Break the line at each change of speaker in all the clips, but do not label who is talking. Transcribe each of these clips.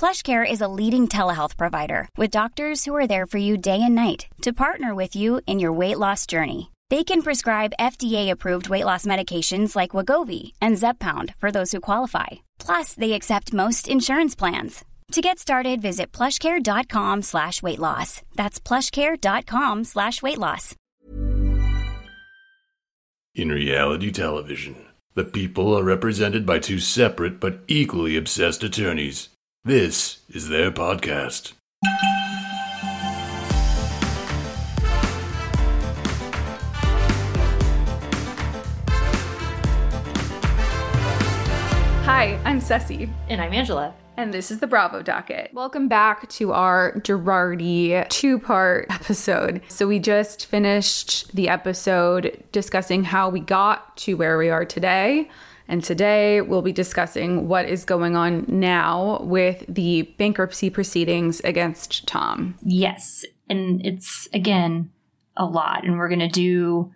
PlushCare is a leading telehealth provider with doctors who are there for you day and night to partner with you in your weight loss journey. They can prescribe FDA-approved weight loss medications like Wegovy and Zepbound for those who qualify. Plus, they accept most insurance plans. To get started, visit plushcare.com slash weight loss. That's plushcare.com slash weight loss.
In reality television, the people are represented by two separate but equally obsessed attorneys. This is their podcast.
Hi, I'm Ceci,
And I'm Angela.
and this is the Bravo Docket. Welcome back to our Girardi two part episode. So, we just finished the episode discussing how we got to where we are today. And today we'll be discussing what is going on now with the bankruptcy proceedings against Tom.
Yes. And it's, again, a lot. And we're going to do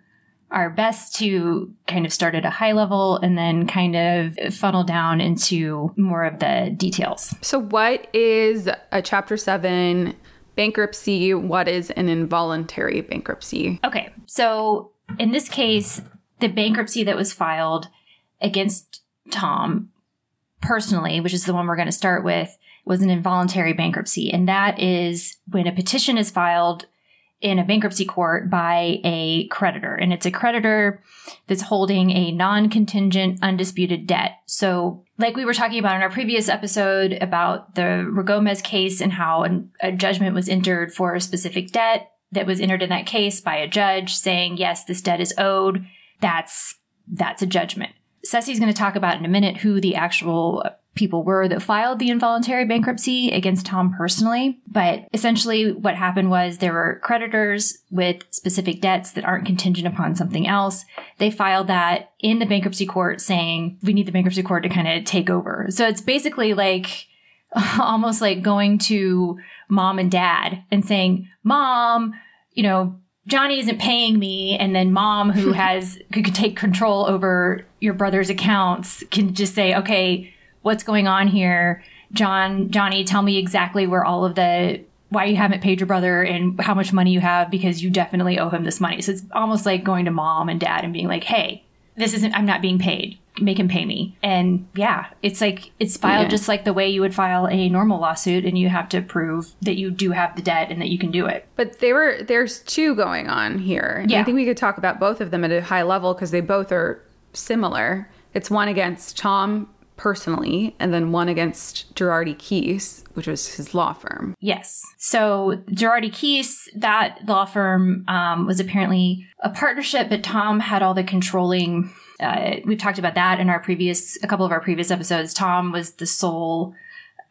our best to kind of start at a high level and then kind of funnel down into more of the details.
So, what is a Chapter 7 bankruptcy? What is an involuntary bankruptcy?
Okay. So in this case, the bankruptcy that was filed against Tom personally, which is the one we're going to start with, was an involuntary bankruptcy. And that is when a petition is filed in a bankruptcy court by a creditor. And it's a creditor that's holding a non contingent, undisputed debt. So, like we were talking about in our previous episode about the Ruigomez case and how an- a judgment was entered for a specific debt that was entered in that case by a judge saying, yes, this debt is owed. That's, that's a judgment. Ceci's going to talk about in a minute who the actual people were that filed the involuntary bankruptcy against Tom personally. But essentially, what happened was there were creditors with specific debts that aren't contingent upon something else. They filed that in the bankruptcy court saying, we need the bankruptcy court to kind of take over. So it's basically like, almost like going to mom and dad and saying, Mom, you know, Johnny isn't paying me. And then mom, who has, who could take control over your brother's accounts, can just say, okay, what's going on here? John, Johnny, tell me exactly where all of the, why you haven't paid your brother and how much money you have because you definitely owe him this money. So it's almost like going to mom and dad and being like, hey, this isn't, I'm not being paid. Make him pay me. And yeah, it's like, it's filed
Yeah.
just like the way you would file a normal lawsuit and you have to prove that you do have the debt and that you can do it.
But there were there's two going on here. And I think we could talk about both of them at a high level because they both are similar. It's one against Tom personally, and then one against Girardi Keese, which was his law firm.
Yes. So Girardi Keese, that law firm um, was apparently a partnership, but Tom had all the controlling. Uh, we've talked about that in our previous, a couple of our previous episodes. Tom was the sole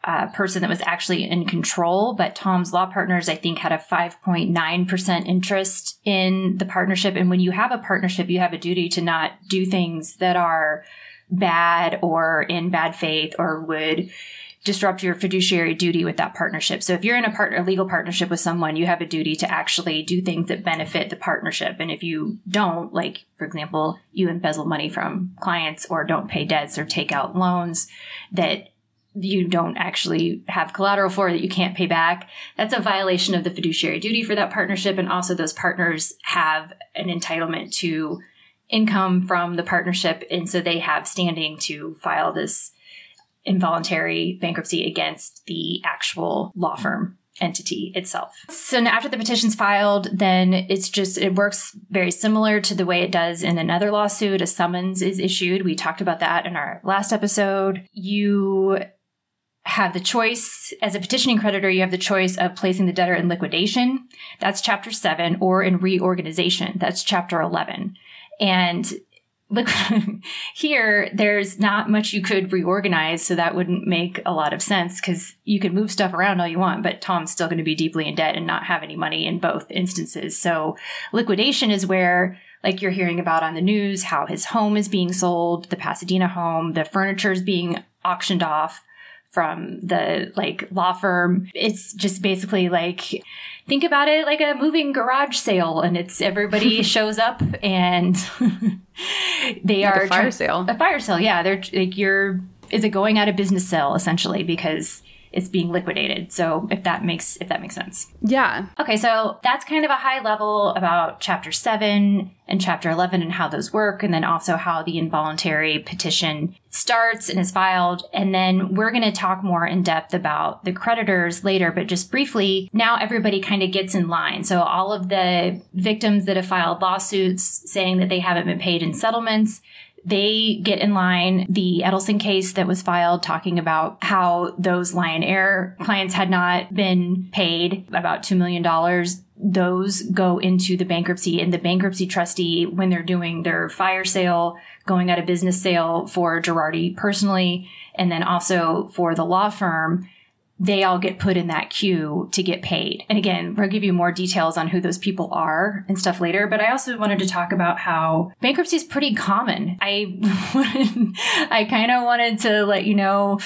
uh, person that was actually in control, but Tom's law partners, I think, had a 5.9% interest in the partnership. And when you have a partnership, you have a duty to not do things that are bad or in bad faith or would disrupt your fiduciary duty with that partnership. So if you're in a partner, a legal partnership with someone, you have a duty to actually do things that benefit the partnership. And if you don't, like, for example, you embezzle money from clients or don't pay debts or take out loans that you don't actually have collateral for that you can't pay back, that's a violation of the fiduciary duty for that partnership. And also those partners have an entitlement to income from the partnership. And so they have standing to file this involuntary bankruptcy against the actual law firm entity itself. So now after the petition's filed, then it's just, it works very similar to the way it does in another lawsuit. A summons is issued. We talked about that in our last episode. You have the choice as a petitioning creditor, you have the choice of placing the debtor in liquidation. That's chapter seven or in reorganization. That's chapter 11. And look here there's not much you could reorganize so that wouldn't make a lot of sense because you can move stuff around all you want but tom's still going to be deeply in debt and not have any money in both instances. So liquidation is where like you're hearing about on the news how his home is being sold the pasadena home the furniture is being auctioned off from the like law firm. It's just basically like think about it like a moving garage sale and it's everybody shows up and they
Like
are
a fire
try-
sale.
a fire sale yeah. They're like you're is it going out of business sale essentially? Because it's being liquidated so if that makes if that makes sense
Yeah.
Okay, so that's kind of a high level about chapter 7 and chapter 11 and how those work, and then also how the involuntary petition starts and is filed. And then we're going to talk more in depth about the creditors later, but just briefly, now everybody kind of gets in line. So all of the victims that have filed lawsuits saying that they haven't been paid in settlements, they get in line. The Edelson case that was filed talking about how those Lion Air clients had not been paid about $2 million. Those go into the bankruptcy and the bankruptcy trustee, when they're doing their fire sale, going out of business sale for Girardi personally, and then also for the law firm, they all get put in that queue to get paid. And again, we'll give you more details on who those people are and stuff later. But I also wanted to talk about how bankruptcy is pretty common. I I kind of wanted to let you know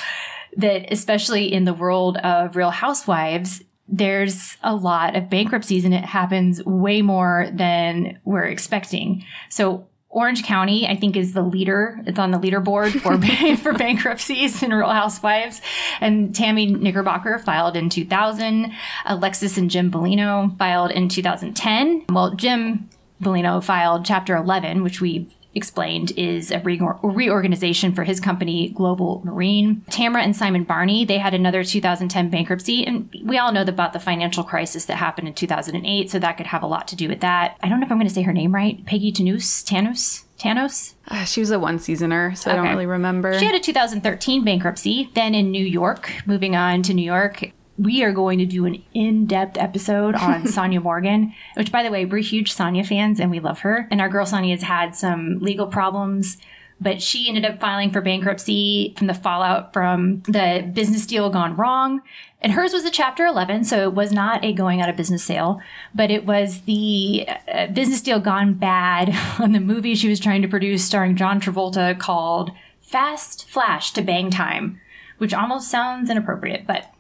that especially in the world of Real Housewives, there's a lot of bankruptcies and it happens way more than we're expecting. So Orange County, I think, is the leader. It's on the leaderboard for for bankruptcies in Real Housewives. And Tammy Knickerbocker filed in 2000. Alexis and Jim Bellino filed in 2010. Well, Jim Bellino filed Chapter 11, which we explained is a re- reorganization for his company, Global Marine. Tamara and Simon Barney, they had another 2010 bankruptcy. And we all know about the financial crisis that happened in 2008, so that could have a lot to do with that. I don't know if I'm going to say her name right. Peggy Tanous? Tanos? Tanos?
Uh, she was a one seasoner, so I don't really remember.
She had a 2013 bankruptcy. Then in New York, moving on to New York, we are going to do an in-depth episode on Sonja Morgan, which by the way, we're huge Sonja fans and we love her. And our girl Sonja has had some legal problems, but she ended up filing for bankruptcy from the fallout from the business deal gone wrong. And hers was a chapter 11, so it was not a going out of business sale, but it was the uh, business deal gone bad on the movie she was trying to produce starring John Travolta called Fast Flash to Bang Time, which almost sounds inappropriate, but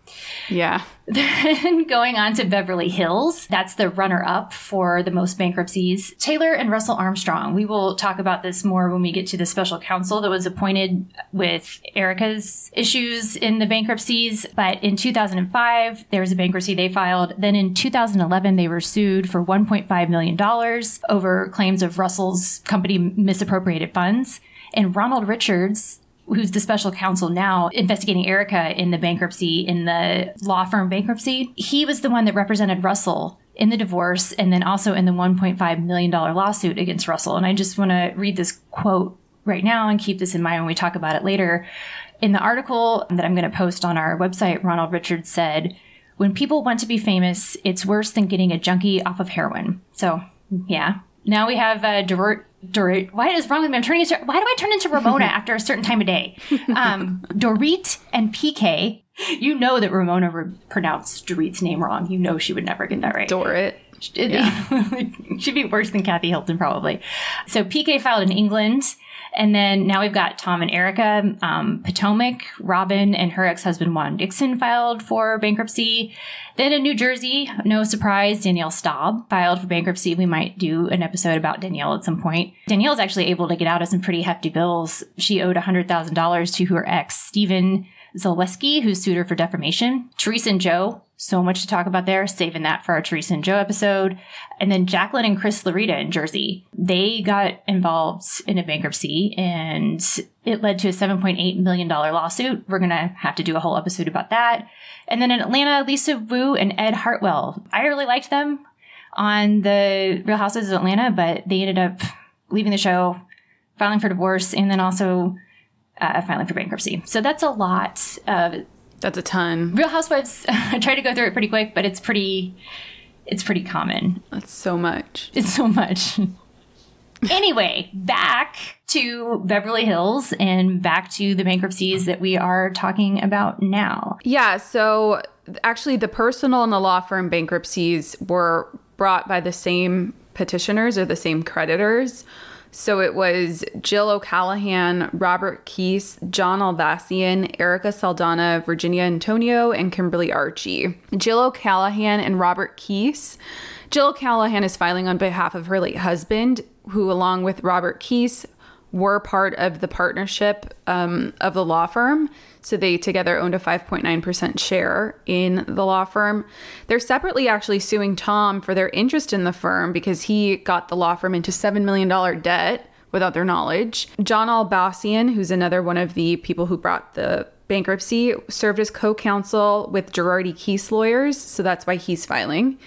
yeah.
then going on to Beverly Hills, that's the runner up for the most bankruptcies. Taylor and Russell Armstrong. We will talk about this more when we get to the special counsel that was appointed with Erika's issues in the bankruptcies. But in 2005, there was a bankruptcy they filed. Then in 2011, they were sued for $1.5 million over claims of Russell's company misappropriated funds. And Ronald Richards who's the special counsel now investigating Erika in the bankruptcy, in the law firm bankruptcy, he was the one that represented Russell in the divorce and then also in the $1.5 million lawsuit against Russell. And I just want to read this quote right now and keep this in mind when we talk about it later. In the article that I'm going to post on our website, Ronald Richards said, When people want to be famous, it's worse than getting a junkie off of heroin. So, yeah. Now we have uh, Dorot. Dorit, why is wrong with me? I'm turning into. Why do I turn into Ramona after a certain time of day? Um, Dorit and PK. You know that Ramona re- pronounced Dorit's name wrong. You know she would never get that right.
Dorit.
she'd be worse than Kathy Hilton, probably. So PK filed in England. And then now we've got Tom and Erika, um, Potomac, Robin, and her ex husband Juan Dixon filed for bankruptcy. Then in New Jersey, no surprise, Danielle Staub filed for bankruptcy. We might do an episode about Danielle at some point. Danielle is actually able to get out of some pretty hefty bills. She owed $100,000 to her ex, Stephen Zaleski, who sued her for defamation. Teresa and Joe, so much to talk about there. Saving that for our Teresa and Joe episode. And then Jacqueline and Chris Laurita in Jersey. They got involved in a bankruptcy and it led to a $7.8 million lawsuit. We're going to have to do a whole episode about that. And then in Atlanta, Lisa Wu and Ed Hartwell. I really liked them on the Real Houses of Atlanta, but they ended up leaving the show, filing for divorce, and then also uh, filing for bankruptcy. So that's a lot of
That's a ton.
Real Housewives. I tried to go through it pretty quick, but it's pretty, it's pretty common.
That's so much.
It's so much. anyway, back to Beverly Hills and back to the bankruptcies that we are talking about now.
Yeah, so actually, the personal and the law firm bankruptcies were brought by the same petitioners or the same creditors. So it was Jill O'Callahan, Robert Keese, John Alvacian, Erica Saldana, Virginia Antonio, and Kimberly Archie. Jill O'Callahan and Robert Keese. Jill O'Callahan is filing on behalf of her late husband, who, along with Robert Keese, were part of the partnership um, of the law firm. So they together owned a 5.9% share in the law firm. They're separately actually suing Tom for their interest in the firm because he got the law firm into $7 million debt without their knowledge. John Albassian, who's another one of the people who brought the bankruptcy, served as co counsel with Girardi Keese lawyers. So that's why he's filing.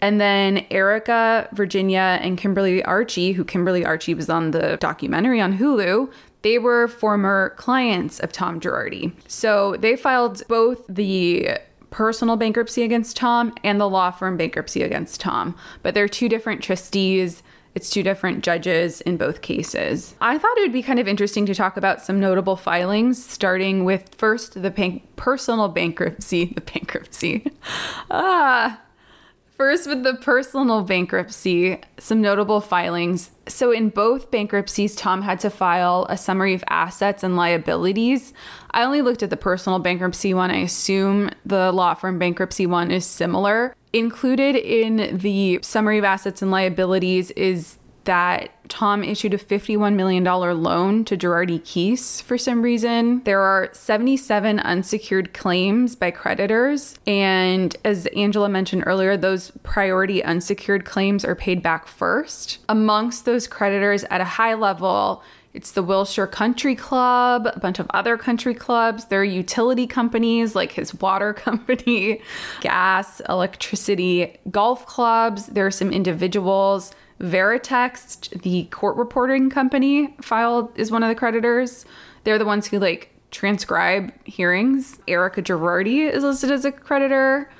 And then Erica, Virginia, and Kimberly Archie, who Kimberly Archie was on the documentary on Hulu, they were former clients of Tom Girardi. So they filed both the personal bankruptcy against Tom and the law firm bankruptcy against Tom. But they're two different trustees. It's two different judges in both cases. I thought it would be kind of interesting to talk about some notable filings, starting with first the pan- personal bankruptcy. The bankruptcy. Ah, First, with the personal bankruptcy, some notable filings. So, in both bankruptcies, Tom had to file a summary of assets and liabilities. I only looked at the personal bankruptcy one. I assume the law firm bankruptcy one is similar. Included in the summary of assets and liabilities is that Tom issued a $51 million loan to Girardi Keese for some reason. There are 77 unsecured claims by creditors. And as Angela mentioned earlier, those priority unsecured claims are paid back first. Amongst those creditors at a high level, it's the Wilshire Country Club, a bunch of other country clubs. There are utility companies like his water company, gas, electricity, golf clubs. There are some individuals Veritext, the court reporting company, filed is one of the creditors. They're the ones who like transcribe hearings. Erika Girardi is listed as a creditor.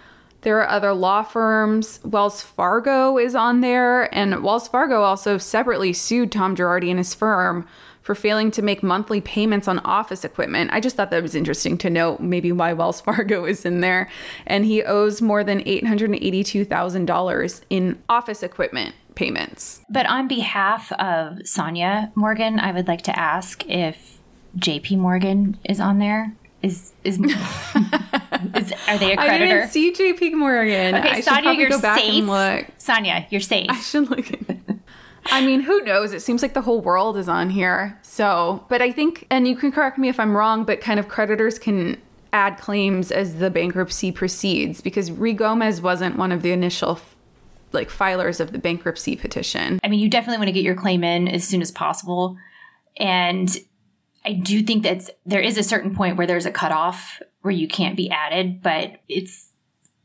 There are other law firms. Wells Fargo is on there, and Wells Fargo also separately sued Tom Girardi and his firm for failing to make monthly payments on office equipment. I just thought that was interesting to note maybe why Wells Fargo is in there. And he owes more than $882,000 in office equipment payments.
But on behalf of Sonja Morgan, I would like to ask if JP Morgan is on there. Is is, is are they a creditor? I
didn't see JP Morgan. Okay, I Sonja, you're go back safe. And look.
Sonja, you're safe.
I should look. At it. I mean, who knows? It seems like the whole world is on here. So, but I think, and you can correct me if I'm wrong, but kind of creditors can add claims as the bankruptcy proceeds because Ruigomez wasn't one of the initial like filers of the bankruptcy petition.
I mean, you definitely want to get your claim in as soon as possible. And I do think that there is a certain point where there's a cutoff where you can't be added, but it's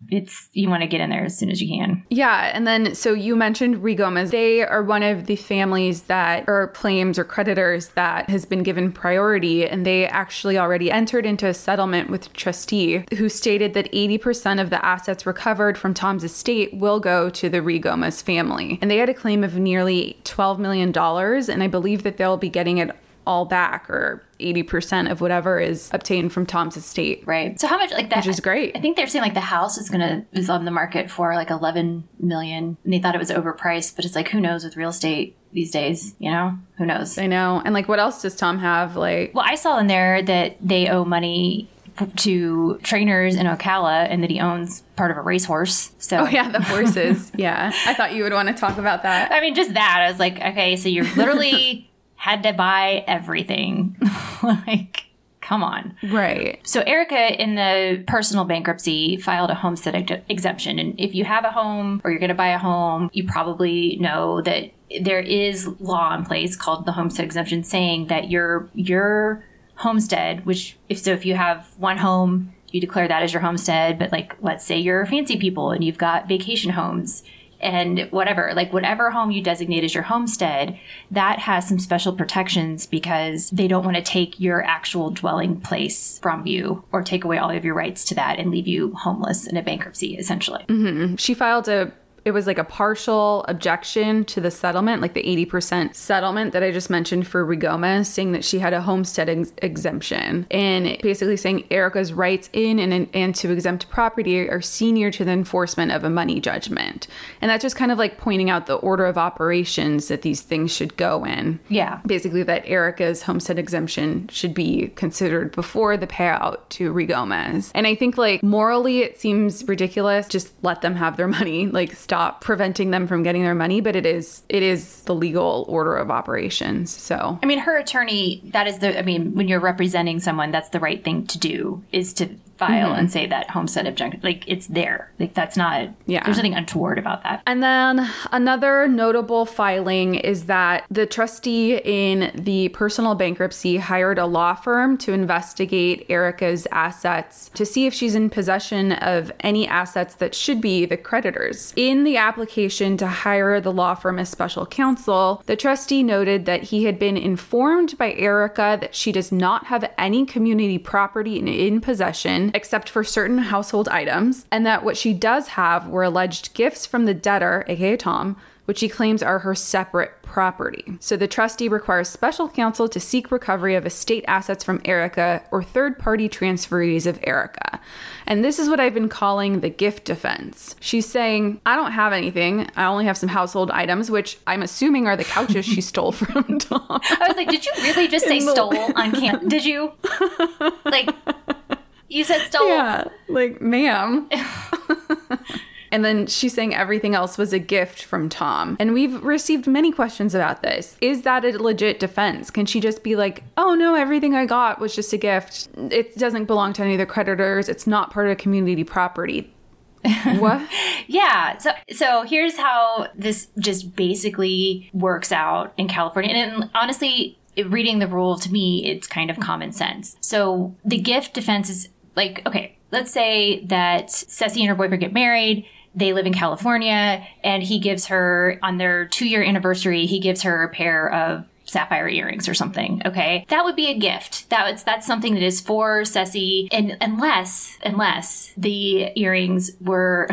it's you want to get in there as soon as you can.
Yeah, and then so you mentioned Ruigomez. They are one of the families that or claims or creditors that has been given priority, and they actually already entered into a settlement with trustee who stated that 80% of the assets recovered from Tom's estate will go to the Ruigomez family. And they had a claim of nearly $12 million, and I believe that they'll be getting it all back or 80% of whatever is obtained from Tom's estate.
Right. So how much like that
Which is great.
I think they're saying like the house is gonna is on the market for like 11 million and they thought it was overpriced, but it's like who knows with real estate these days, you know? Who knows?
I know. And like what else does Tom have like
Well, I saw in there that they owe money to trainers in Ocala and that he owns part of a racehorse. So
Oh yeah, the horses. yeah. I thought you would want to talk about that.
I mean just that. I was like, okay, so you're literally had to buy everything. like, come on.
Right.
So Erika in the personal bankruptcy filed a homestead ex- exemption. And if you have a home or you're going to buy a home, you probably know that there is law in place called the homestead exemption saying that your, your homestead, which if so, if you have one home, you declare that as your homestead. But like, let's say you're fancy people and you've got vacation homes and whatever, like whatever home you designate as your homestead, that has some special protections because they don't want to take your actual dwelling place from you or take away all of your rights to that and leave you homeless in a bankruptcy, essentially.
Mm-hmm. She filed a it was like a partial objection to the settlement, like the 80% settlement that I just mentioned for Rigoma, saying that she had a homestead ex- exemption and basically saying Erika's rights in and, and to exempt property are senior to the enforcement of a money judgment. And that's just kind of like pointing out the order of operations that these things should go in.
Yeah.
Basically, that Erika's homestead exemption should be considered before the payout to Ruigomez. And I think, like, morally, it seems ridiculous. Just let them have their money. Like, stop preventing them from getting their money. But it is, it is the legal order of operations. So,
I mean, her attorney, that is the, I mean, when you're representing someone, that's the right thing to do is to file mm-hmm. and say that homestead objection, like it's there. Like that's not, yeah. there's nothing untoward about that.
And then another notable filing is that the trustee in the personal bankruptcy hired a law firm to investigate erika's assets to see if she's in possession of any assets that should be the creditors. In the application to hire the law firm as special counsel, the trustee noted that he had been informed by erika that she does not have any community property in, in possession except for certain household items, and that what she does have were alleged gifts from the debtor, aka Tom, which she claims are her separate property. So the trustee requires special counsel to seek recovery of estate assets from Erika or third party transferees of Erika. And this is what I've been calling the gift defense. She's saying, I don't have anything. I only have some household items, which I'm assuming are the couches she stole from Tom.
I was like, did you really just say stole on camp? Did you? Like, you said stole.
Yeah, like, ma'am. And then she's saying everything else was a gift from Tom. And we've received many questions about this. Is that a legit defense? Can she just be like, oh no, everything I got was just a gift? It doesn't belong to any of the creditors. It's not part of a community property. what?
yeah. So so here's how this just basically works out in California. And honestly, reading the rule to me, it's kind of common sense. So the gift defense is like, okay, let's say that Ceci and her boyfriend get married. They live in California and he gives her on their two year anniversary, he gives her a pair of sapphire earrings or something. Okay. That would be a gift. That that's something that is for Ceci. And unless, unless the earrings were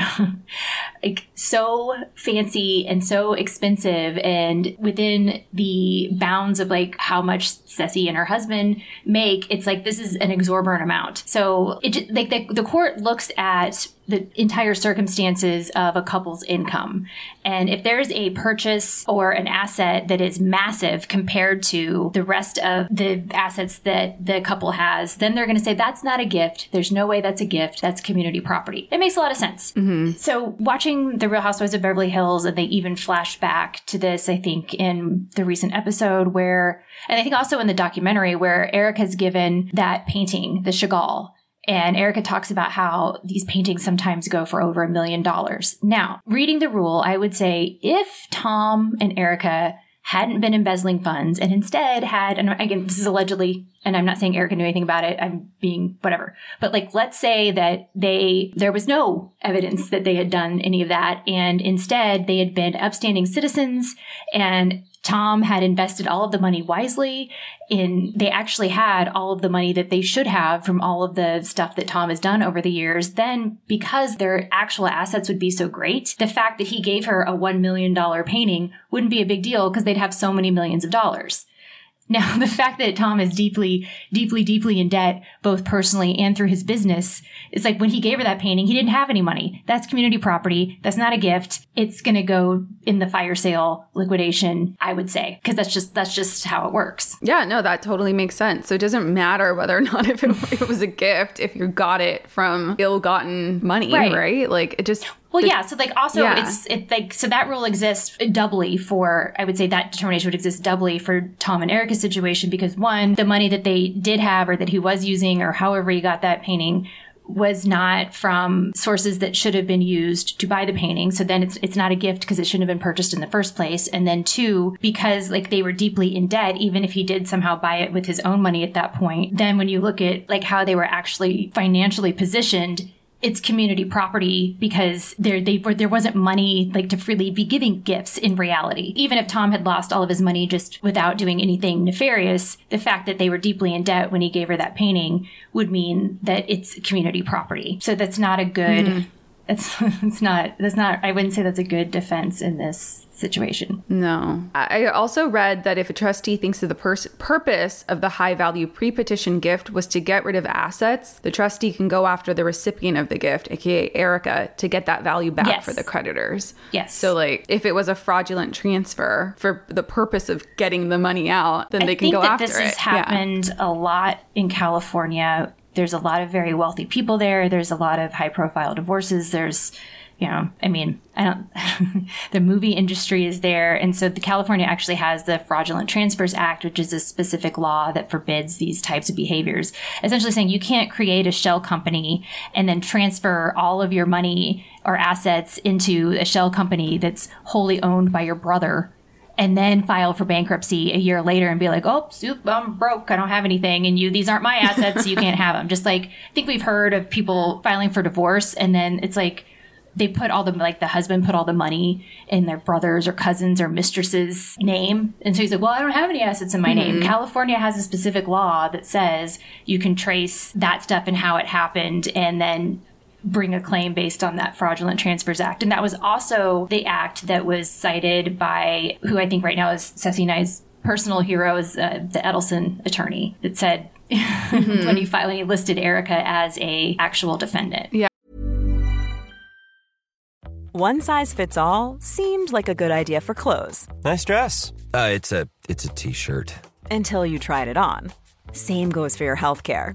like so fancy and so expensive and within the bounds of like how much Ceci and her husband make, it's like this is an exorbitant amount. So it just, like the, the court looks at the entire circumstances of a couple's income. And if there's a purchase or an asset that is massive compared to the rest of the assets that the couple has, then they're going to say that's not a gift. There's no way that's a gift. That's community property. It makes a lot of sense. Mm-hmm. So watching The Real Housewives of Beverly Hills, and they even flash back to this, I think, in the recent episode where, and I think also in the documentary where Eric has given that painting, the Chagall, and Erika talks about how these paintings sometimes go for over a million dollars. Now, reading the rule, I would say if Tom and Erika hadn't been embezzling funds and instead had, and again, this is allegedly, and I'm not saying Erika knew anything about it. I'm being whatever. But like, let's say that they, there was no evidence that they had done any of that. And instead they had been upstanding citizens and Tom had invested all of the money wisely in they actually had all of the money that they should have from all of the stuff that Tom has done over the years. Then because their actual assets would be so great, the fact that he gave her a 1 million dollar painting wouldn't be a big deal because they'd have so many millions of dollars. Now, the fact that Tom is deeply, deeply, deeply in debt, both personally and through his business, is like when he gave her that painting, he didn't have any money. That's community property. That's not a gift. It's going to go in the fire sale liquidation, I would say, because that's just, that's just how it works.
Yeah, no, that totally makes sense. So it doesn't matter whether or not if it, it was a gift, if you got it from ill-gotten money, right? right? Like it just
well, the, yeah. So like also yeah. it's it like so that rule exists doubly for I would say that determination would exist doubly for Tom and Erika's situation because one, the money that they did have or that he was using or however he got that painting was not from sources that should have been used to buy the painting. So then it's it's not a gift because it shouldn't have been purchased in the first place. And then two, because like they were deeply in debt, even if he did somehow buy it with his own money at that point, then when you look at like how they were actually financially positioned, it's community property because there they were there wasn't money like to freely be giving gifts in reality. Even if Tom had lost all of his money just without doing anything nefarious, the fact that they were deeply in debt when he gave her that painting would mean that it's community property. So that's not a good mm it's it's not that's not I wouldn't say that's a good defense in this situation.
No. I also read that if a trustee thinks that the pers- purpose of the high value pre petition gift was to get rid of assets, the trustee can go after the recipient of the gift, aka Erika, to get that value back
Yes.
for the creditors.
Yes.
So, like, if it was a fraudulent transfer for the purpose of getting the money out, then they
I
can
think
go after
this
it.
has happened a lot in California. There's a lot of very wealthy people there. There's a lot of high profile divorces. There's, you know, I mean, I don't, the movie industry is there. And so the California actually has the Fraudulent Transfers Act, which is a specific law that forbids these types of behaviors. Essentially saying you can't create a shell company and then transfer all of your money or assets into a shell company that's wholly owned by your brother and then file for bankruptcy a year later and be like, "Oh, soup, I'm broke. I don't have anything, and you these aren't my assets. so you can't have them." Just like I think we've heard of people filing for divorce, and then it's like they put all the like the husband put all the money in their brothers or cousins or mistress's name, and so he's like, "Well, I don't have any assets in my name." Mm-hmm. California has a specific law that says you can trace that stuff and how it happened, and then bring a claim based on that fraudulent transfers act and that was also the act that was cited by who i think right now is Ceci Nye's personal hero is uh, the edelson attorney that said when he finally listed erika as a actual defendant Yeah.
One size fits all seemed like a good idea for clothes
Nice dress. Uh, it's a it's a t-shirt.
until you tried it on. Same goes for your healthcare.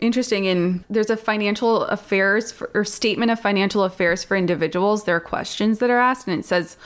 interesting in there's a financial affairs for, or statement of financial affairs for individuals. There are questions that are asked, and it says,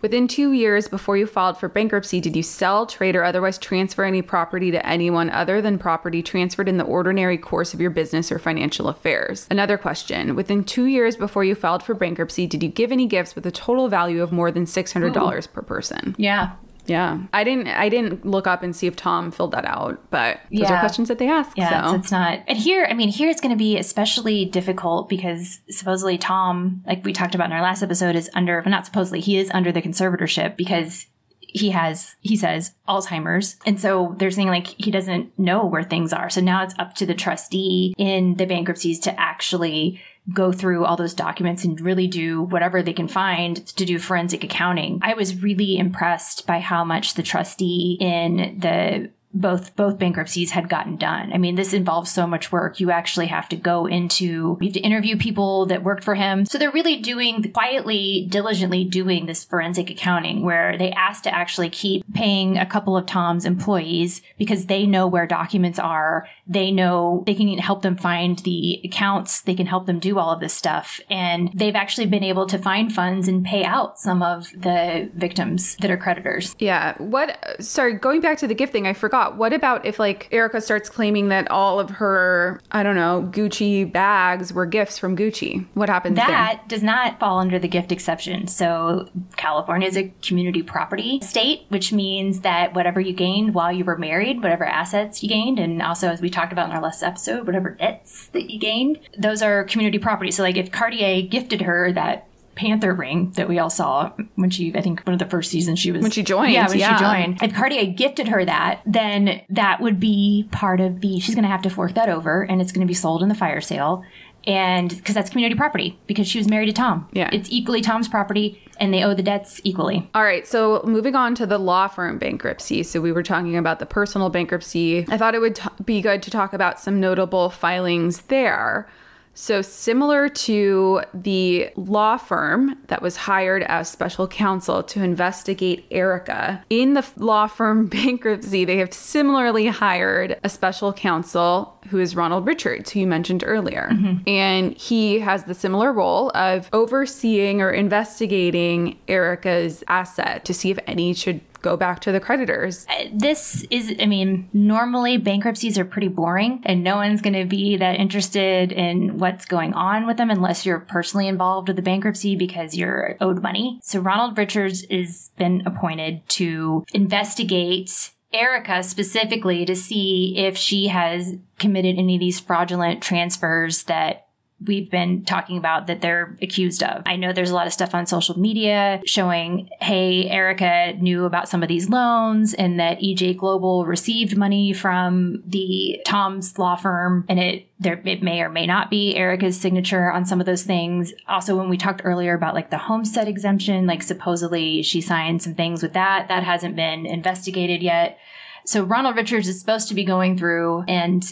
within two years before you filed for bankruptcy, did you sell, trade, or otherwise transfer any property to anyone other than property transferred in the ordinary course of your business or financial affairs? Another question: within two years before you filed for bankruptcy, did you give any gifts with a total value of more than six hundred dollars per person?
yeah
Yeah, I didn't. I didn't look up and see if Tom filled that out, but those are questions that they ask.
Yeah,
so.
it's, it's not. And here, I mean, here it's going to be especially difficult because supposedly Tom, like we talked about in our last episode, is under, not supposedly, he is under the conservatorship because he has, he says, Alzheimer's. And so they're saying like he doesn't know where things are. So now it's up to the trustee in the bankruptcies to actually go through all those documents and really do whatever they can find to do forensic accounting. I was really impressed by how much the trustee in the both both bankruptcies had gotten done. I mean, this involves so much work. You actually have to go into you have to interview people that worked for him. So they're really doing quietly, diligently doing this forensic accounting where they asked to actually keep paying a couple of Tom's employees because they know where documents are. They know they can help them find the accounts. They can help them do all of this stuff. And they've actually been able to find funds and pay out some of the victims that are creditors.
Yeah. What, sorry, going back to the gift thing, I forgot. What about if like Erika starts claiming that all of her, I don't know, Gucci bags were gifts from Gucci? What happens
That
there?
does not fall under the gift exception. So California is a community property state, which means that whatever you gained while you were married, whatever assets you gained, and also as we talked about in our last episode, whatever debts that you gained, those are community property. So like if Cartier gifted her that Panther ring that we all saw when she, I think one of the first seasons she was.
When she joined,
Yeah, when
yeah.
she joined. If Cartier gifted her that, then that would be part of the, she's going to have to fork that over and it's going to be sold in the fire sale. And because that's community property because she was married to Tom.
Yeah.
It's equally Tom's property and they owe the debts equally.
All right, so moving on to the law firm bankruptcy. So we were talking about the personal bankruptcy. I thought it would t- be good to talk about some notable filings there. So, similar to the law firm that was hired as special counsel to investigate Erika, in the law firm bankruptcy, they have similarly hired a special counsel who is Ronald Richards, who you mentioned earlier. Mm-hmm. And he has the similar role of overseeing or investigating Erika's asset to see if any should go back to the creditors.
Uh, this is, I mean, normally bankruptcies are pretty boring and no one's going to be that interested in what's going on with them unless you're personally involved with the bankruptcy because you're owed money. So Ronald Richards has been appointed to investigate Erika specifically to see if she has committed any of these fraudulent transfers that we've been talking about that they're accused of. I know there's a lot of stuff on social media showing, hey, Erika knew about some of these loans and that EJ Global received money from the Tom's law firm and it there it may or may not be Erika's signature on some of those things. Also, when we talked earlier about like the homestead exemption, like supposedly she signed some things with that. That hasn't been investigated yet. So Ronald Richards is supposed to be going through and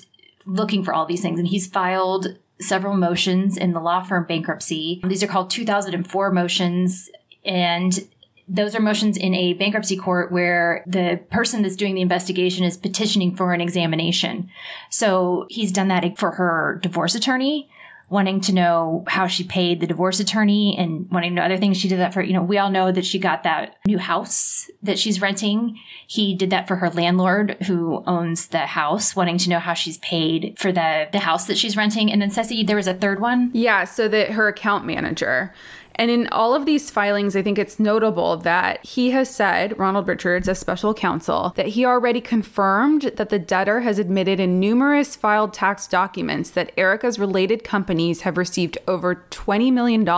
looking for all these things and he's filed several motions in the law firm bankruptcy. These are called 2004 motions and those are motions in a bankruptcy court where the person that's doing the investigation is petitioning for an examination. So he's done that for her divorce attorney, wanting to know how she paid the divorce attorney and wanting to know other things. She did that for, you know, we all know that she got that new house that she's renting. He did that for her landlord who owns the house, wanting to know how she's paid for the, the house that she's renting. And then Ceci, there was a third one.
Yeah, so that her account manager. And in all of these filings, I think it's notable that he has said, Ronald Richards, as special counsel, that he already confirmed that the debtor has admitted in numerous filed tax documents that Erika's related companies have received over $20 million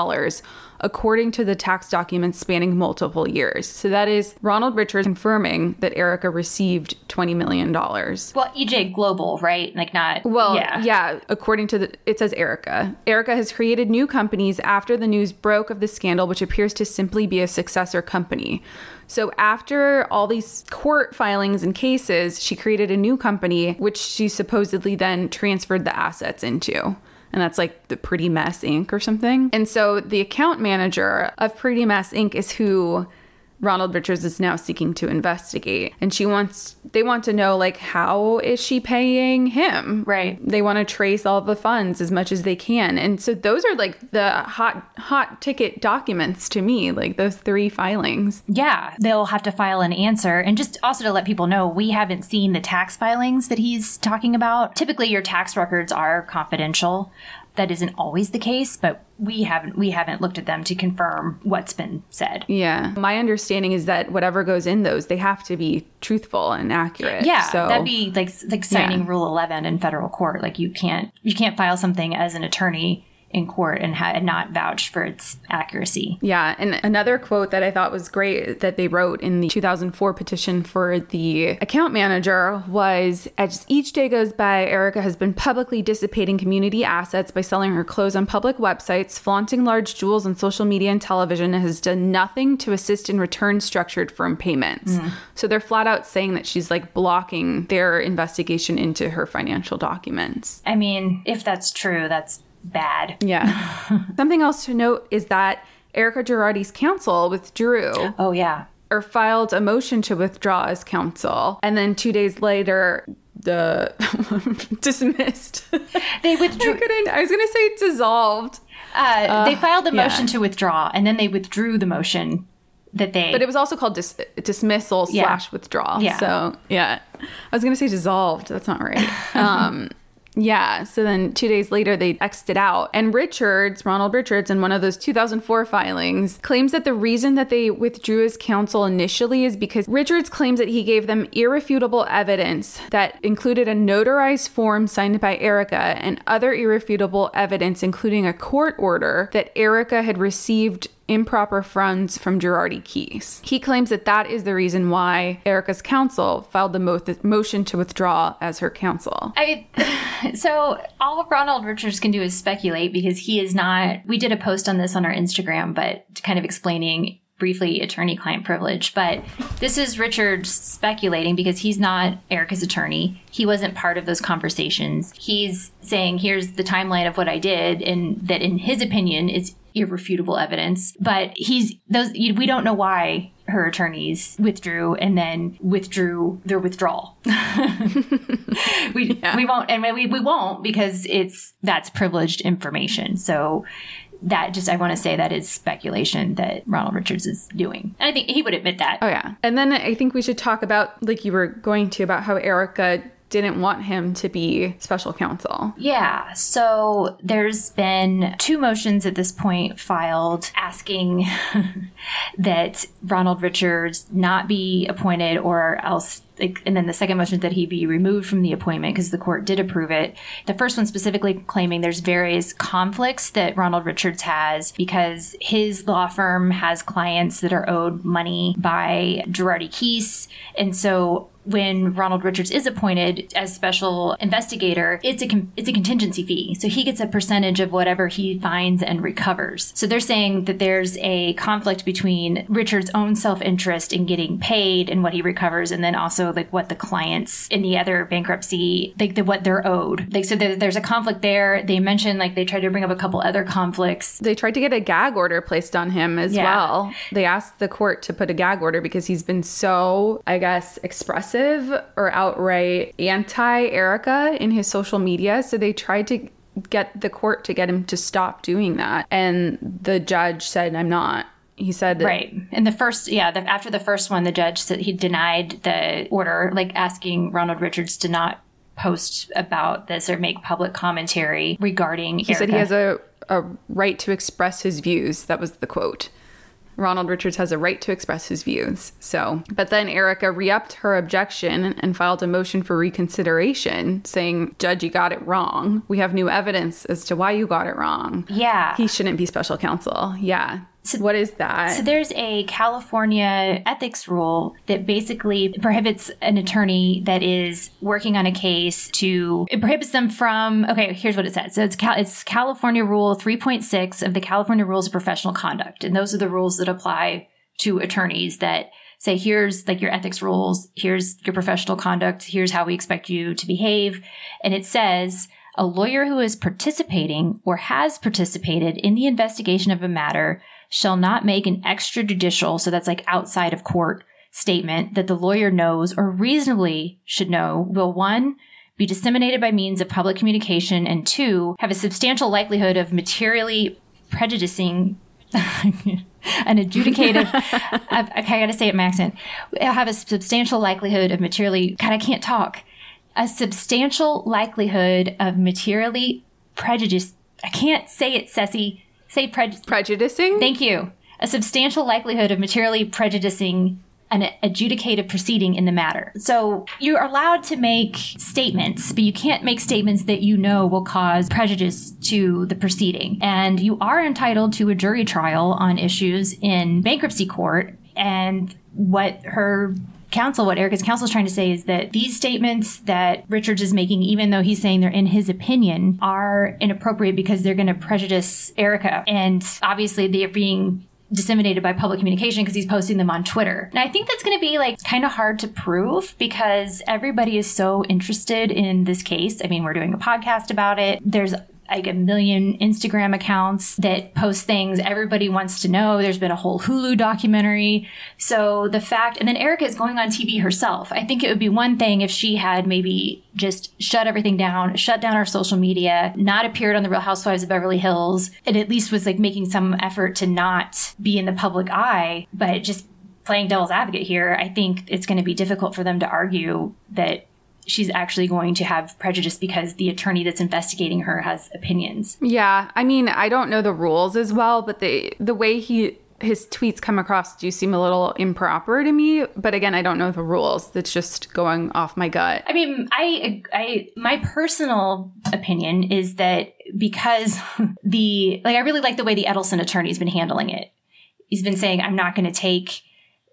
according to the tax documents spanning multiple years. So that is Ronald Richards confirming that Erika received $20 million.
Well, EJ Global, right? Like not.
Well,
yeah.
yeah. according to the, it says Erika. Erika has created new companies after the news broke of the scandal, which appears to simply be a successor company. So after all these court filings and cases, she created a new company, which she supposedly then transferred the assets into. And that's like the Pretty Mess Inc. or something. And so the account manager of Pretty Mess Inc. is who Ronald Richards is now seeking to investigate. And she wants, they want to know, like, how is she paying him?
Right.
They want to trace all the funds as much as they can. And so those are like the hot, hot ticket documents to me, like those three filings.
Yeah, they'll have to file an answer. And just also to let people know, we haven't seen the tax filings that he's talking about. Typically, your tax records are confidential. That isn't always the case, but we haven't we haven't looked at them to confirm what's been said.
Yeah. My understanding is that whatever goes in those, they have to be truthful and accurate.
Yeah,
So
that'd be like like signing
Yeah.
Rule Eleven in federal court. Like you can't you can't file something as an attorney in court and had not vouched for its accuracy.
Yeah, and another quote that I thought was great that they wrote in the 2004 petition for the account manager was As each day goes by, Erika has been publicly dissipating community assets by selling her clothes on public websites, flaunting large jewels on social media and television, and has done nothing to assist in return structured firm payments. Mm. So they're flat out saying that she's like blocking their investigation into her financial documents.
I mean, if that's true, that's bad.
Yeah. Something else to note is that Erika Girardi's counsel withdrew
Oh, yeah.
or filed a motion to withdraw as counsel, and then two days later, the dismissed.
They withdrew.
couldn't. I was gonna say dissolved,
Uh, they filed a
yeah.
motion to withdraw, and then they withdrew the motion that they.
but it was also called dis- dismissal
Yeah.
slash withdrawal.
Yeah.
So yeah, I was gonna say dissolved. That's not right. um, yeah. So then two days later, they X'd it out. And Richards, Ronald Richards, in one of those 2004 filings, claims that the reason that they withdrew his counsel initially is because Richards claims that he gave them irrefutable evidence that included a notarized form signed by Erika and other irrefutable evidence, including a court order that Erika had received improper funds from Girardi Keese. He claims that that is the reason why Erika's counsel filed the mo- motion to withdraw as her counsel.
I so all Ronald Richards can do is speculate because he is not. We did a post on this on our Instagram, but kind of explaining briefly attorney-client privilege. But this is Richards speculating because he's not Erika's attorney. He wasn't part of those conversations. He's saying, "Here's the timeline of what I did," and that, in his opinion, is irrefutable evidence. But he's those. We don't know why her attorneys withdrew and then withdrew their withdrawal. we we won't and we we won't because it's that's privileged information. So that just I want to say that is speculation that Ronald Richards is doing. And I think he would admit that.
Oh yeah. And then I think we should talk about like you were going to about how Erika didn't want him to be special counsel.
Yeah, so there's been two motions at this point filed asking that Ronald Richards not be appointed or else. And then the second motion that he be removed from the appointment because the court did approve it. The first one specifically claiming there's various conflicts that Ronald Richards has because his law firm has clients that are owed money by Girardi Keese. And so when Ronald Richards is appointed as special investigator, it's a con- it's a contingency fee. So he gets a percentage of whatever he finds and recovers. So they're saying that there's a conflict between Richards' own self-interest in getting paid and what he recovers and then also like what the clients in the other bankruptcy like the, what they're owed. Like so there, there's a conflict there. They mentioned like they tried to bring up a couple other conflicts.
They tried to get a gag order placed on him as
Yeah.
well. They asked the court to put a gag order because he's been so, I guess, expressive or outright anti Erika in his social media. So they tried to get the court to get him to stop doing that. And the judge said, I'm not. He said, that
Right. And the first, yeah, the, after the first one, the judge said he denied the order, like asking Ronald Richards to not post about this or make public commentary regarding.
He said he has a, a right to express his views. That was the quote. Ronald Richards has a right to express his views. So, but then Erika re upped her objection and filed a motion for reconsideration saying, Judge, you got it wrong. We have new evidence as to why you got it wrong.
Yeah.
He shouldn't be special counsel. Yeah. What is that?
So there's a California ethics rule that basically prohibits an attorney that is working on a case to it prohibits them from okay, here's what it says. So it's Cal, it's California Rule 3.6 of the California Rules of Professional Conduct. And those are the rules that apply to attorneys that say here's like your ethics rules, here's your professional conduct, here's how we expect you to behave. And it says a lawyer who is participating or has participated in the investigation of a matter shall not make an extrajudicial, so that's like outside of court statement that the lawyer knows or reasonably should know will one, be disseminated by means of public communication, and two, have a substantial likelihood of materially prejudicing an adjudicative. I, I gotta say it accent. Have a substantial likelihood of materially. God, I can't talk. A substantial likelihood of materially prejudice. I can't say it, Ceci. Say.
Prejudicing?
Thank you. A substantial likelihood of materially prejudicing an adjudicative proceeding in the matter. So you're allowed to make statements, but you can't make statements that you know will cause prejudice to the proceeding. And you are entitled to a jury trial on issues in bankruptcy court. And what her counsel, what Erika's counsel is trying to say is that these statements that Richards is making, even though he's saying they're in his opinion, are inappropriate because they're going to prejudice Erika. And obviously they're being disseminated by public communication because he's posting them on Twitter. And I think that's going to be like kind of hard to prove because everybody is so interested in this case. I mean, we're doing a podcast about it. There's like a million Instagram accounts that post things everybody wants to know. There's been a whole Hulu documentary. So the fact, and then Erika is going on TV herself. I think it would be one thing if she had maybe just shut everything down, shut down our social media, not appeared on the Real Housewives of Beverly Hills, and at least was like making some effort to not be in the public eye, but just playing devil's advocate here, I think it's going to be difficult for them to argue that she's actually going to have prejudice because the attorney that's investigating her has opinions.
Yeah, I mean, I don't know the rules as well, but the the way he his tweets come across do seem a little improper to me, but again, I don't know the rules. That's just going off my gut.
I mean, I I my personal opinion is that because the like I really like the way the Edelson attorney's been handling it. He's been saying I'm not going to take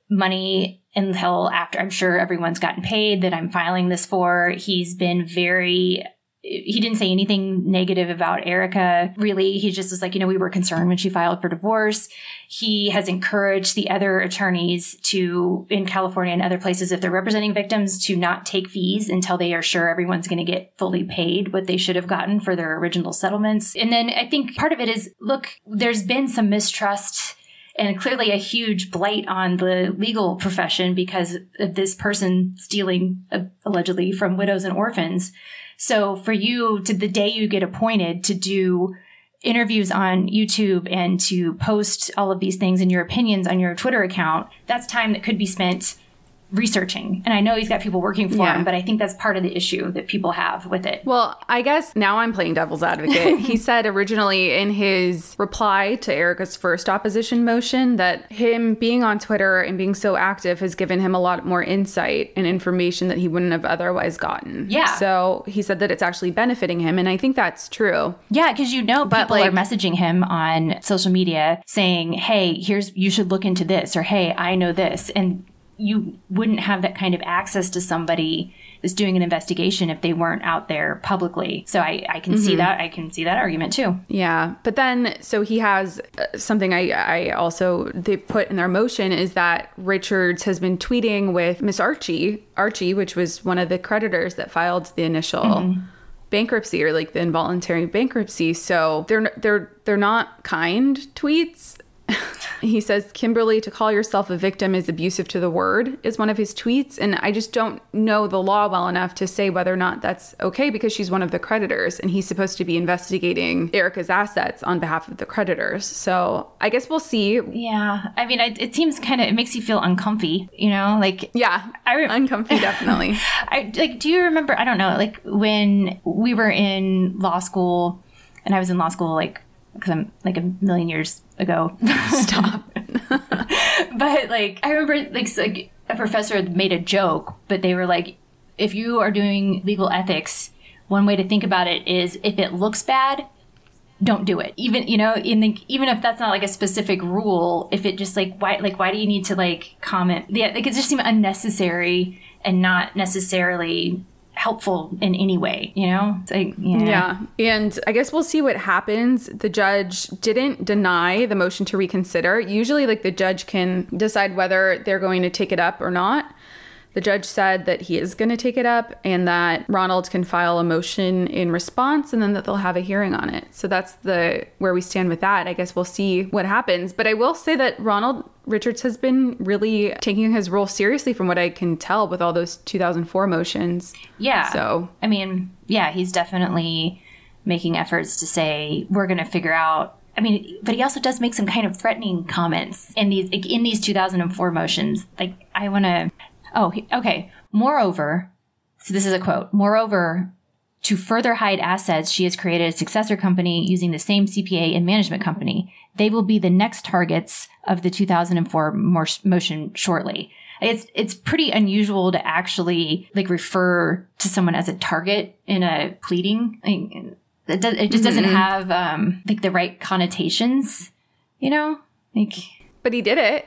money until after I'm sure everyone's gotten paid that I'm filing this for. He's been very he didn't say anything negative about Erika, Really, he just was like, you know, we were concerned when she filed for divorce. He has encouraged the other attorneys to, in California and other places, if they're representing victims, to not take fees until they are sure everyone's going to get fully paid what they should have gotten for their original settlements. And then I think part of it is look, there's been some mistrust and clearly a huge blight on the legal profession because of this person stealing uh, allegedly from widows and orphans. So for you to the day you get appointed to do interviews on YouTube and to post all of these things and your opinions on your Twitter account, that's time that could be spent researching. And I know he's got people working for
Yeah.
him, but I think that's part of the issue that people have with it.
Well, I guess now I'm playing devil's advocate. he said originally in his reply to Erika's first opposition motion that him being on Twitter and being so active has given him a lot more insight and information that he wouldn't have otherwise gotten.
Yeah.
So he said that it's actually benefiting him. And I think that's true.
Yeah, because you know
But,
people
like-
are messaging him on social media saying, "Hey, here's you should look into this," or "Hey, I know this," and you wouldn't have that kind of access to somebody that's doing an investigation if they weren't out there publicly. So I, I can see
Mhm.
that. I can see that argument too.
Yeah, but then so he has uh, something I I also they put in their motion is that Richards has been tweeting with Miss Archie Archie, which was one of the creditors that filed the initial
Mhm.
bankruptcy or like the involuntary bankruptcy. So they're they're they're not kind tweets. he says Kimberly to call yourself a victim is abusive to the word is one of his tweets and I just don't know the law well enough to say whether or not that's okay because she's one of the creditors and he's supposed to be investigating Erika's assets on behalf of the creditors. So, I guess we'll see.
Yeah, I mean, it, it seems kind of it makes you feel uncomfy, you know, like
yeah,
I re-
uncomfy definitely.
I like. Do you remember? I don't know, like when we were in law school, and I was in law school like because I'm like a million years ago.
Stop.
but like I remember like like a professor made a joke, but they were like, if you are doing legal ethics, one way to think about it is if it looks bad, don't do it. Even you know, in the, even if that's not like a specific rule, if it just like why like why do you need to like comment? Yeah, like it just seemed unnecessary and not necessarily helpful in any way. You know, like yeah.
Yeah. And I guess we'll see what happens. The judge didn't deny the motion to reconsider. Usually, like, the judge can decide whether they're going to take it up or not. The judge said that he is going to take it up and that Ronald can file a motion in response and then that they'll have a hearing on it. So that's the where we stand with that. I guess we'll see what happens. But I will say that Ronald Richards has been really taking his role seriously from what I can tell with all those 2004 motions.
Yeah.
So
I mean, yeah, he's definitely making efforts to say we're going to figure out. I mean, but he also does make some kind of threatening comments in these in these 2004 motions. Like, I want to. Oh, okay. Moreover, so this is a quote. Moreover, to further hide assets, she has created a successor company using the same CPA and management company. They will be the next targets of the 2004 mor- motion shortly. It's it's pretty unusual to actually like refer to someone as a target in a pleading. I mean, it, does, it just doesn't
Mhm.
have um, like the right connotations, you know. Like,
But he did it.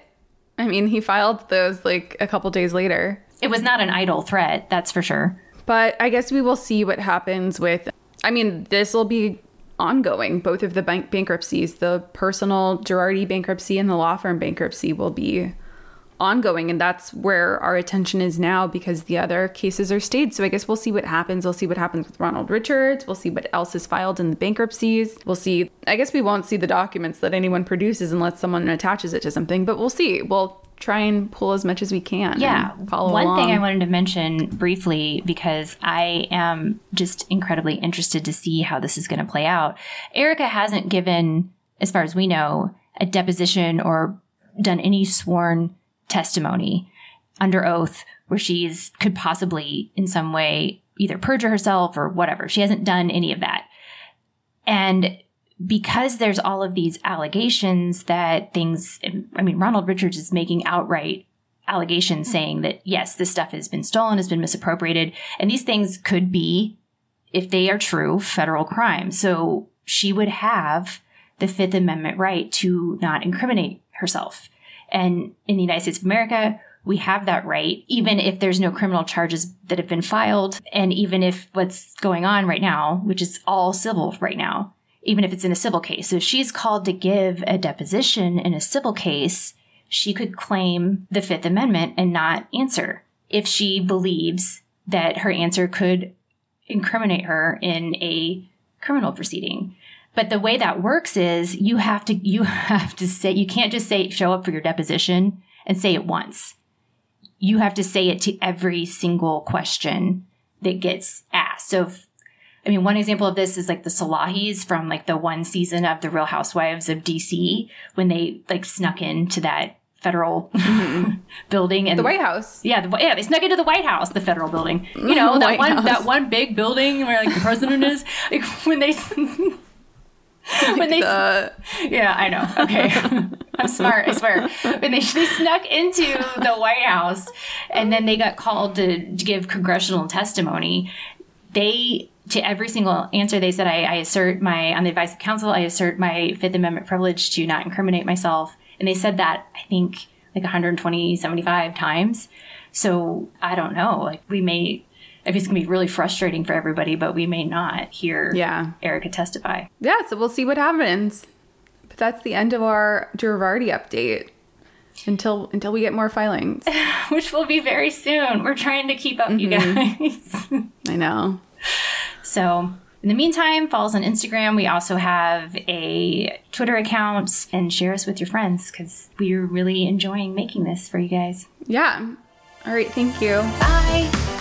I mean, he filed those like a couple days later.
it was not an idle threat, that's for sure.
But I guess we will see what happens with. I mean, this will be ongoing. Both of the bank bankruptcies, the personal Girardi bankruptcy and the law firm bankruptcy, will be ongoing. And that's where our attention is now because the other cases are stayed. So I guess we'll see what happens. We'll see what happens with Ronald Richards. We'll see what else is filed in the bankruptcies. We'll see. I guess we won't see the documents that anyone produces unless someone attaches it to something, but we'll see. We'll try and pull as much as we can.
Yeah.
and Follow
One thing. I wanted to mention briefly because I am just incredibly interested to see how this is going to play out. Erika hasn't given, as far as we know, a deposition or done any sworn testimony under oath where she's could possibly in some way either perjure herself or whatever. She hasn't done any of that. And because there's all of these allegations that things, I mean, Ronald Richards is making outright allegations saying that, yes, this stuff has been stolen, has been misappropriated. And these things could be, if they are true, federal crimes. So she would have the Fifth Amendment right to not incriminate herself. And in the United States of America, we have that right, even if there's no criminal charges that have been filed. And even if what's going on right now, which is all civil right now, even if it's in a civil case. So if she's called to give a deposition in a civil case, she could claim the Fifth Amendment and not answer if she believes that her answer could incriminate her in a criminal proceeding. But the way that works is you have to you have to say you can't just say show up for your deposition and say it once. You have to say it to every single question that gets asked. So if, I mean, one example of this is like the Salahis from like the one season of the Real Housewives of DC when they like snuck into that federal mm-hmm. building and
the White House.
Yeah, the, yeah, they snuck into the White House, the federal building. You mm-hmm. know that
White
one
House.
that one big building where like the president is. Like when they when they
the-
yeah, I know. Okay. I'm smart, I swear. When they, they snuck into the White House and then they got called to, to give congressional testimony, they, to every single answer, they said, I, I assert my, on the advice of counsel, I assert my Fifth Amendment privilege to not incriminate myself. And they said that, I think, like 120, 75 times. So I don't know. Like, we may, I mean, it's going to be really frustrating for everybody, but we may not hear
Yeah.
Erika testify.
Yeah, so we'll see what happens. But that's the end of our Girardi update until until we get more filings.
which will be very soon. We're trying to keep up, you mm-hmm. guys.
I know.
so, in the meantime, follow us on Instagram. We also have a Twitter account and share us with your friends because we're really enjoying making this for you guys.
Yeah. All right, thank you.
Bye.